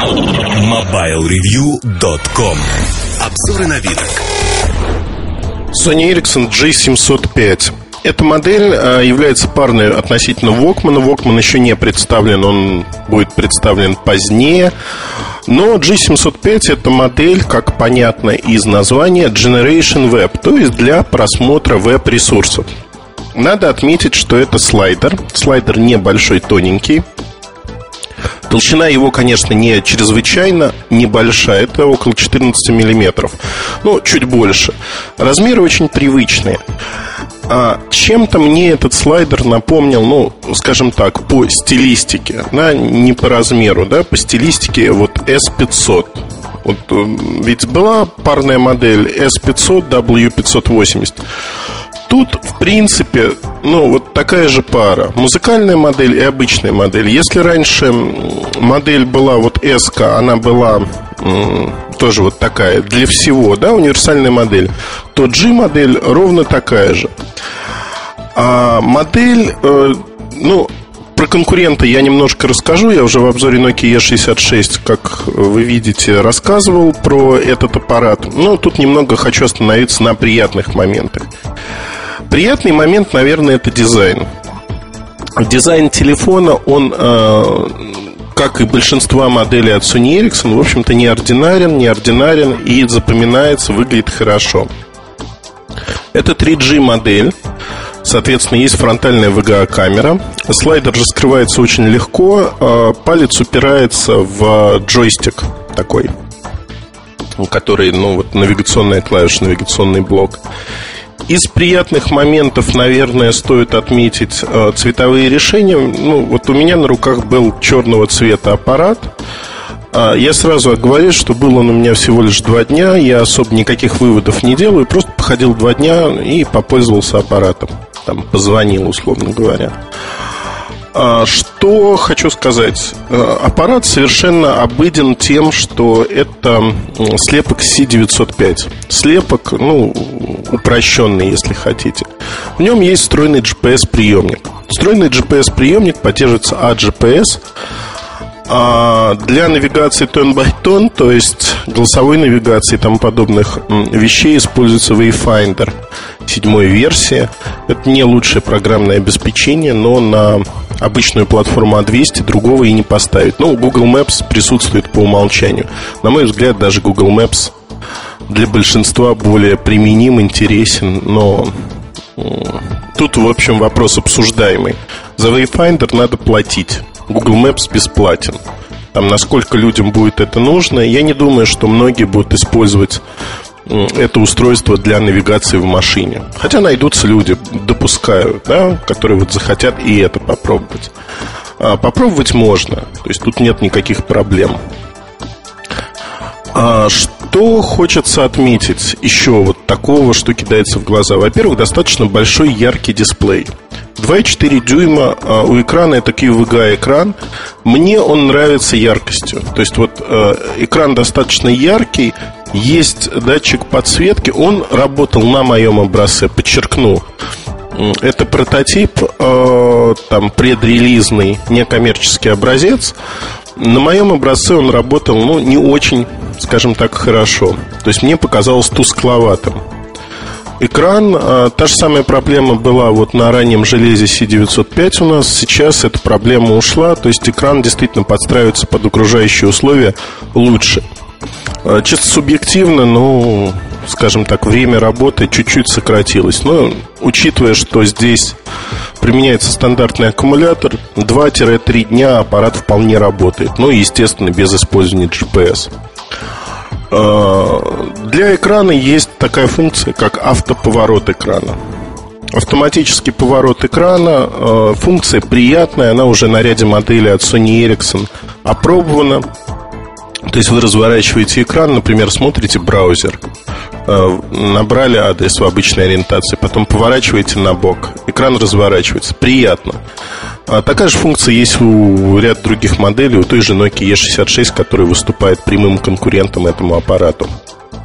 MobileReview.com Обзоры вид. Sony Ericsson G705 эта модель а, является парной относительно Walkman. Walkman еще не представлен, он будет представлен позднее. Но G705 это модель, как понятно из названия, Generation Web, то есть для просмотра веб-ресурсов. Надо отметить, что это слайдер. Слайдер небольшой, тоненький. Толщина его, конечно, не чрезвычайно небольшая, это около 14 миллиметров, ну, чуть больше. Размеры очень привычные. А чем-то мне этот слайдер напомнил, ну, скажем так, по стилистике, да, не по размеру, да, по стилистике вот S500. Вот, э, ведь была парная модель S500, W580. Тут, в принципе, ну, вот такая же пара. Музыкальная модель и обычная модель. Если раньше модель была вот S, она была тоже вот такая для всего, да, универсальная модель, то G-модель ровно такая же. А модель, э, ну, про конкурента я немножко расскажу. Я уже в обзоре Nokia E66, как вы видите, рассказывал про этот аппарат. Но тут немного хочу остановиться на приятных моментах. Приятный момент, наверное, это дизайн. Дизайн телефона, он э, как и большинство моделей от Sony Ericsson, в общем-то, неординарен, неординарен и запоминается, выглядит хорошо. Это 3G модель. Соответственно, есть фронтальная VGA-камера. Слайдер раскрывается очень легко. А палец упирается в джойстик такой, который, ну, вот навигационная клавиша, навигационный блок. Из приятных моментов, наверное, стоит отметить э, цветовые решения. Ну, вот у меня на руках был черного цвета аппарат. А, я сразу говорю, что был он у меня всего лишь два дня, я особо никаких выводов не делаю, просто походил два дня и попользовался аппаратом. Там позвонил, условно говоря. Что хочу сказать? А, аппарат совершенно обыден тем, что это слепок C905. Слепок, ну, упрощенный, если хотите. В нем есть встроенный GPS-приемник. Встроенный GPS-приемник поддерживается AGPS. А для навигации тон by тон, то есть голосовой навигации и тому подобных вещей, используется Wayfinder седьмой версии. Это не лучшее программное обеспечение, но на обычную платформу А200 другого и не поставить. Ну, Google Maps присутствует по умолчанию. На мой взгляд, даже Google Maps для большинства более применим, интересен, но тут, в общем, вопрос обсуждаемый. За Wayfinder надо платить. Google Maps бесплатен. Там, насколько людям будет это нужно, я не думаю, что многие будут использовать это устройство для навигации в машине. Хотя найдутся люди, допускаю, да, которые вот захотят и это попробовать. А попробовать можно, то есть тут нет никаких проблем. А что хочется отметить еще вот такого, что кидается в глаза? Во-первых, достаточно большой яркий дисплей. 2,4 дюйма а у экрана это QVGA экран. Мне он нравится яркостью. То есть вот э, экран достаточно яркий, есть датчик подсветки. Он работал на моем образце, подчеркну. Это прототип, э, там предрелизный, некоммерческий образец. На моем образце он работал, ну, не очень, скажем так, хорошо. То есть мне показалось тускловатым. Экран, э, та же самая проблема была вот на раннем железе C905 у нас. Сейчас эта проблема ушла, то есть экран действительно подстраивается под окружающие условия лучше. Э, чисто субъективно, ну, скажем так, время работы чуть-чуть сократилось. Но учитывая, что здесь применяется стандартный аккумулятор, 2-3 дня аппарат вполне работает. Ну, естественно, без использования GPS. Э, для экрана есть такая функция, как автоповорот экрана. Автоматический поворот экрана, э, функция приятная, она уже на ряде моделей от Sony Ericsson опробована. То есть вы разворачиваете экран, например, смотрите браузер, э, набрали адрес в обычной ориентации, потом поворачиваете на бок, экран разворачивается. Приятно. А такая же функция есть у ряд других моделей, у той же Nokia E66, которая выступает прямым конкурентом этому аппарату.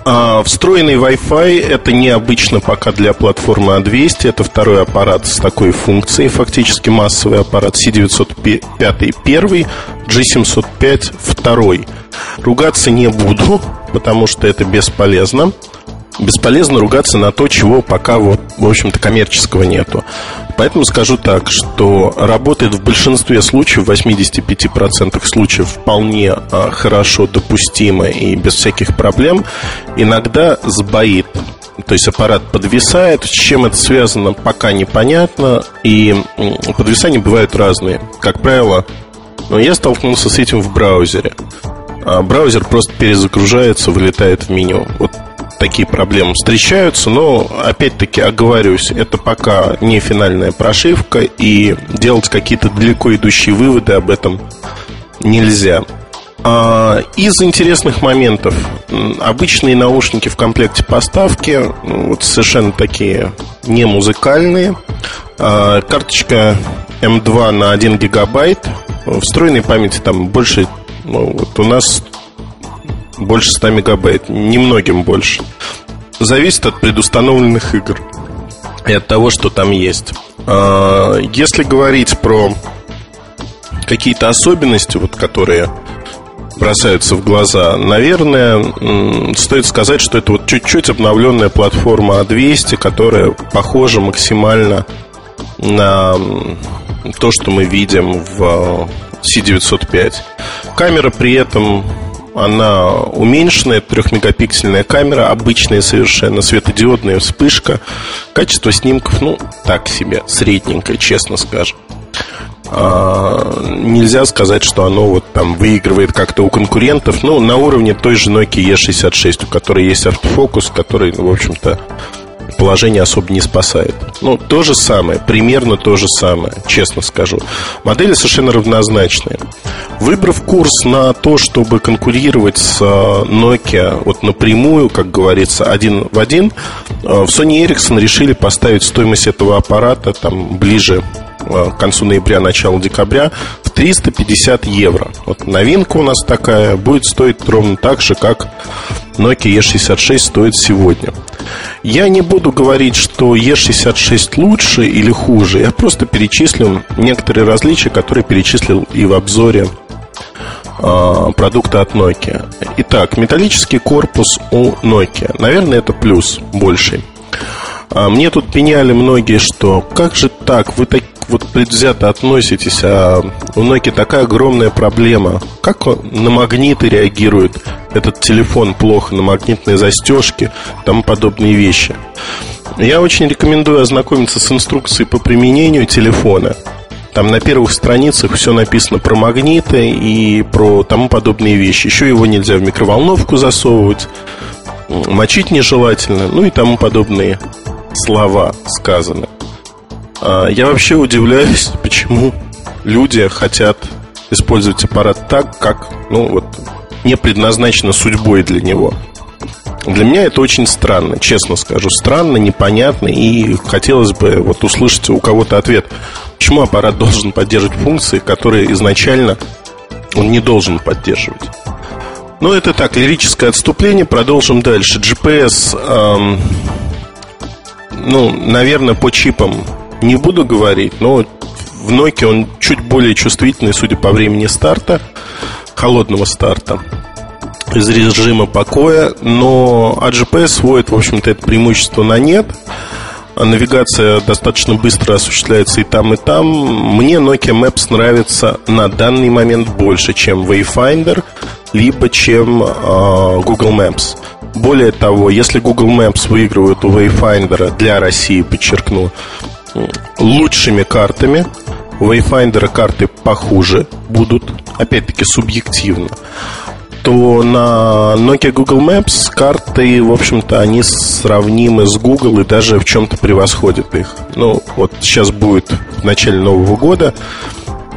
А встроенный Wi-Fi это необычно пока для платформы A200. Это второй аппарат с такой функцией, фактически массовый аппарат C905 первый, G705 второй ругаться не буду, потому что это бесполезно бесполезно ругаться на то, чего пока, вот, в общем-то, коммерческого нету. Поэтому скажу так, что работает в большинстве случаев, в 85% случаев вполне а, хорошо, допустимо и без всяких проблем. Иногда сбоит. То есть аппарат подвисает. С чем это связано, пока непонятно. И подвисания бывают разные. Как правило, но я столкнулся с этим в браузере. А браузер просто перезагружается, вылетает в меню. Вот такие проблемы встречаются, но опять-таки оговорюсь, это пока не финальная прошивка, и делать какие-то далеко идущие выводы об этом нельзя. А, из интересных моментов обычные наушники в комплекте поставки, ну, вот совершенно такие не музыкальные. А, карточка M2 на 1 гигабайт, встроенной памяти там больше, ну, вот у нас больше 100 мегабайт, немногим больше. Зависит от предустановленных игр и от того, что там есть. А, если говорить про какие-то особенности, вот, которые бросаются в глаза, наверное, стоит сказать, что это вот чуть-чуть обновленная платформа A200, которая похожа максимально на то, что мы видим в C905. Камера при этом она уменьшенная, трехмегапиксельная камера, обычная совершенно, светодиодная вспышка. Качество снимков, ну, так себе, средненькое, честно скажем. А, нельзя сказать, что оно вот там выигрывает как-то у конкурентов. Ну, на уровне той же Nokia E66, у которой есть автофокус, который, в общем-то, положение особо не спасает. Ну, то же самое, примерно то же самое, честно скажу. Модели совершенно равнозначные. Выбрав курс на то, чтобы конкурировать с э, Nokia вот напрямую, как говорится, один в один, э, в Sony Ericsson решили поставить стоимость этого аппарата там ближе к концу ноября, началу декабря в 350 евро. Вот новинка у нас такая будет стоить ровно так же, как Nokia E66 стоит сегодня. Я не буду говорить, что E66 лучше или хуже. Я просто перечислю некоторые различия, которые перечислил и в обзоре э, продукта от Nokia. Итак, металлический корпус у Nokia. Наверное, это плюс больший. А мне тут пеняли многие, что как же так, вы так вот предвзято относитесь, а у Nokia такая огромная проблема. Как на магниты реагирует этот телефон плохо, на магнитные застежки, тому подобные вещи. Я очень рекомендую ознакомиться с инструкцией по применению телефона. Там на первых страницах все написано про магниты и про тому подобные вещи. Еще его нельзя в микроволновку засовывать, мочить нежелательно, ну и тому подобные слова сказаны. А, я вообще удивляюсь, почему люди хотят использовать аппарат так, как, ну вот, не предназначено судьбой для него. Для меня это очень странно, честно скажу. Странно, непонятно, и хотелось бы вот услышать у кого-то ответ, почему аппарат должен поддерживать функции, которые изначально он не должен поддерживать. Но это так, лирическое отступление. Продолжим дальше. GPS, эм, ну, наверное, по чипам не буду говорить, но в Nokia он чуть более чувствительный, судя по времени старта холодного старта из режима покоя, но AGPS сводит, в общем-то, это преимущество на нет. А навигация достаточно быстро осуществляется и там, и там. Мне Nokia Maps нравится на данный момент больше, чем Wayfinder, либо чем э, Google Maps. Более того, если Google Maps выигрывает у Wayfinder для России, подчеркну, лучшими картами, Wayfinder карты похуже будут, опять-таки субъективно, то на Nokia Google Maps карты, в общем-то, они сравнимы с Google и даже в чем-то превосходят их. Ну, вот сейчас будет в начале Нового года,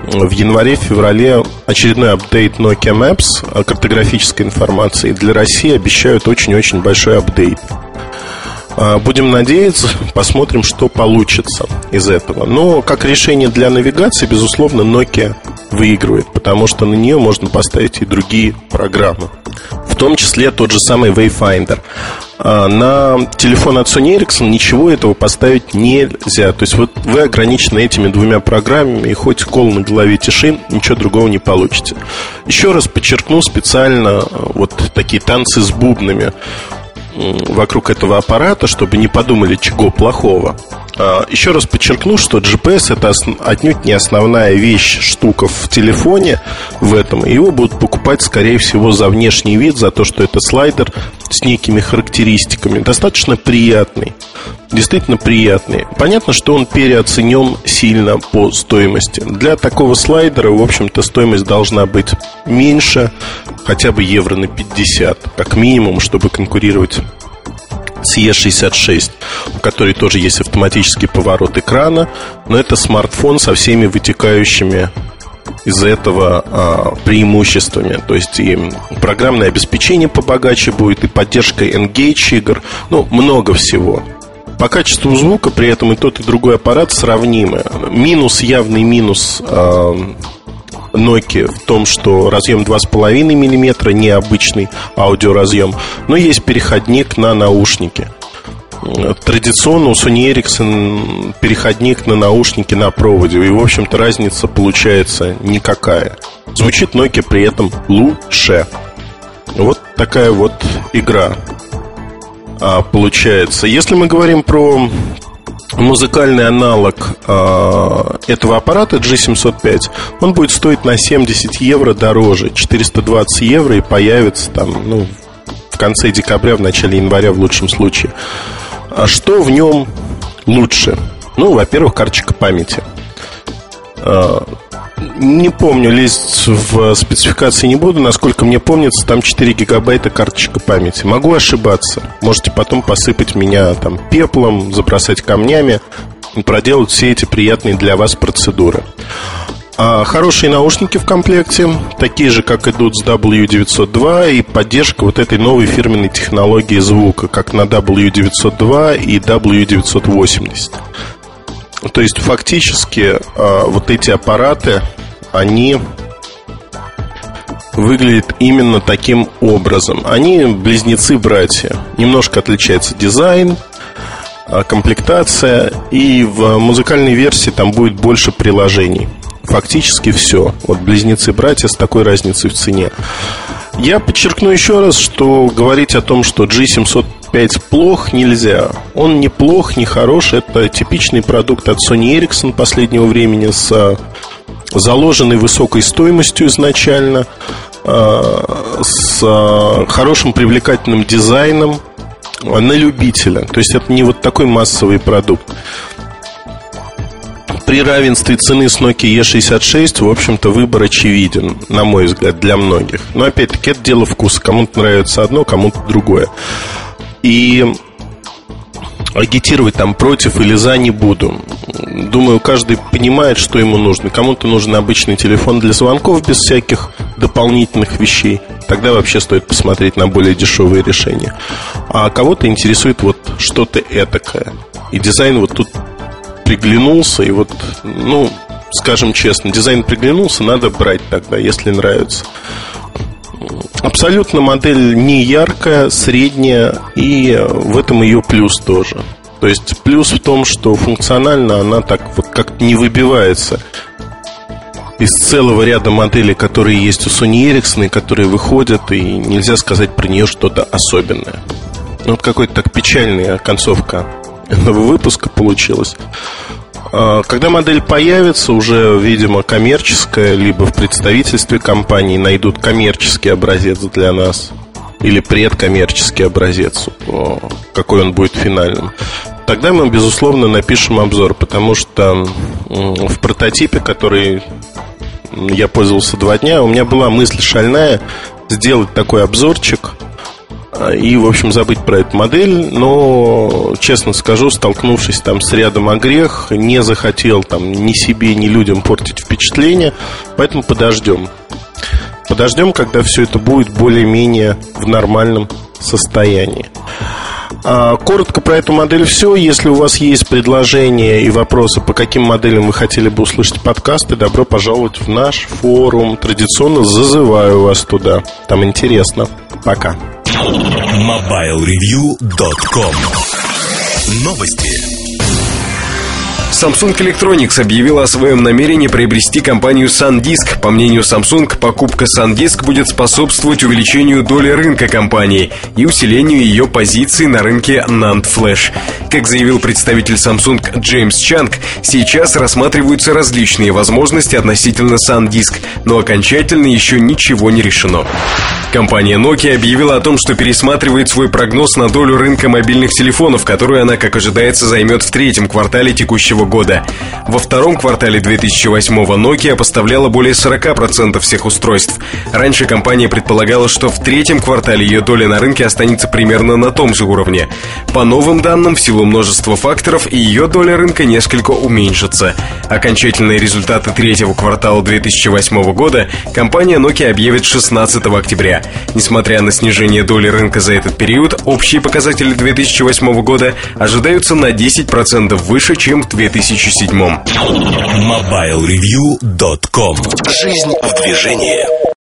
в январе-феврале очередной апдейт Nokia Maps картографической информации. Для России обещают очень-очень большой апдейт. А, будем надеяться, посмотрим, что получится из этого. Но как решение для навигации, безусловно, Nokia выигрывает, потому что на нее можно поставить и другие программы. В том числе тот же самый Wayfinder. А на телефон от Sony Ericsson ничего этого поставить нельзя. То есть вот вы ограничены этими двумя программами, и хоть кол на голове тиши, ничего другого не получите. Еще раз подчеркну специально вот такие танцы с бубнами вокруг этого аппарата, чтобы не подумали, чего плохого. А, еще раз подчеркну, что GPS это отнюдь не основная вещь, штука в телефоне в этом. Его будут покупать, скорее всего, за внешний вид, за то, что это слайдер с некими характеристиками. Достаточно приятный. Действительно приятный. Понятно, что он переоценен сильно по стоимости. Для такого слайдера, в общем-то, стоимость должна быть меньше, хотя бы евро на 50, как минимум, чтобы конкурировать с E66, у которой тоже есть автоматический поворот экрана, но это смартфон со всеми вытекающими из этого а, преимуществами. То есть и программное обеспечение побогаче будет, и поддержка Engage игр, ну, много всего. По качеству звука при этом и тот, и другой аппарат сравнимы. Минус, явный минус а, Nokia в том, что разъем 2,5 мм, необычный аудиоразъем, но есть переходник на наушники. Традиционно у Sony Ericsson переходник на наушники на проводе, и, в общем-то, разница получается никакая. Звучит Nokia при этом лучше. Вот такая вот игра а, получается. Если мы говорим про музыкальный аналог э, этого аппарата G705, он будет стоить на 70 евро дороже, 420 евро и появится там, ну, в конце декабря, в начале января в лучшем случае. А что в нем лучше? Ну, во-первых, карточка памяти. Э, не помню, лезть в спецификации не буду. Насколько мне помнится, там 4 гигабайта карточка памяти. Могу ошибаться. Можете потом посыпать меня там пеплом, забросать камнями, проделать все эти приятные для вас процедуры. А хорошие наушники в комплекте, такие же, как идут с W902, и поддержка вот этой новой фирменной технологии звука, как на W902 и W980. То есть фактически а, вот эти аппараты, они выглядят именно таким образом. Они близнецы-братья. Немножко отличается дизайн, а, комплектация, и в музыкальной версии там будет больше приложений. Фактически все. Вот близнецы-братья с такой разницей в цене. Я подчеркну еще раз, что говорить о том, что G705 плох, нельзя. Он не плох, не хорош. Это типичный продукт от Sony Ericsson последнего времени с а, заложенной высокой стоимостью изначально, а, с а, хорошим привлекательным дизайном на любителя. То есть это не вот такой массовый продукт при равенстве цены с Nokia E66, в общем-то, выбор очевиден, на мой взгляд, для многих. Но, опять-таки, это дело вкуса. Кому-то нравится одно, кому-то другое. И агитировать там против или за не буду. Думаю, каждый понимает, что ему нужно. Кому-то нужен обычный телефон для звонков без всяких дополнительных вещей. Тогда вообще стоит посмотреть на более дешевые решения. А кого-то интересует вот что-то этакое. И дизайн вот тут приглянулся, и вот, ну, скажем честно, дизайн приглянулся, надо брать тогда, если нравится. Абсолютно модель не яркая, средняя, и в этом ее плюс тоже. То есть плюс в том, что функционально она так вот как не выбивается из целого ряда моделей, которые есть у Sony Ericsson, и которые выходят, и нельзя сказать про нее что-то особенное. Ну, вот какой-то так печальная концовка выпуска получилось. А, когда модель появится, уже, видимо, коммерческая, либо в представительстве компании найдут коммерческий образец для нас, или предкоммерческий образец, какой он будет финальным, тогда мы, безусловно, напишем обзор, потому что в прототипе, который я пользовался два дня, у меня была мысль шальная сделать такой обзорчик – и, в общем, забыть про эту модель, но, честно скажу, столкнувшись там с рядом огрех, не захотел там ни себе, ни людям портить впечатление, поэтому подождем. Подождем, когда все это будет более-менее в нормальном состоянии. А, коротко про эту модель все. Если у вас есть предложения и вопросы, по каким моделям вы хотели бы услышать подкасты, добро пожаловать в наш форум. Традиционно зазываю вас туда. Там интересно. Пока. MobileReview.com Новости. Samsung Electronics объявила о своем намерении приобрести компанию SanDisk. По мнению Samsung, покупка SanDisk будет способствовать увеличению доли рынка компании и усилению ее позиции на рынке NAND Flash. Как заявил представитель Samsung Джеймс Чанг, сейчас рассматриваются различные возможности относительно SanDisk, но окончательно еще ничего не решено. Компания Nokia объявила о том, что пересматривает свой прогноз на долю рынка мобильных телефонов, которую она, как ожидается, займет в третьем квартале текущего года. Во втором квартале 2008-го Nokia поставляла более 40% всех устройств. Раньше компания предполагала, что в третьем квартале ее доля на рынке останется примерно на том же уровне. По новым данным, в силу множества факторов, ее доля рынка несколько уменьшится. Окончательные результаты третьего квартала 2008 года компания Nokia объявит 16 октября. Несмотря на снижение доли рынка за этот период, общие показатели 2008 года ожидаются на 10% выше, чем в 2007. MobileReview.com Жизнь в движении.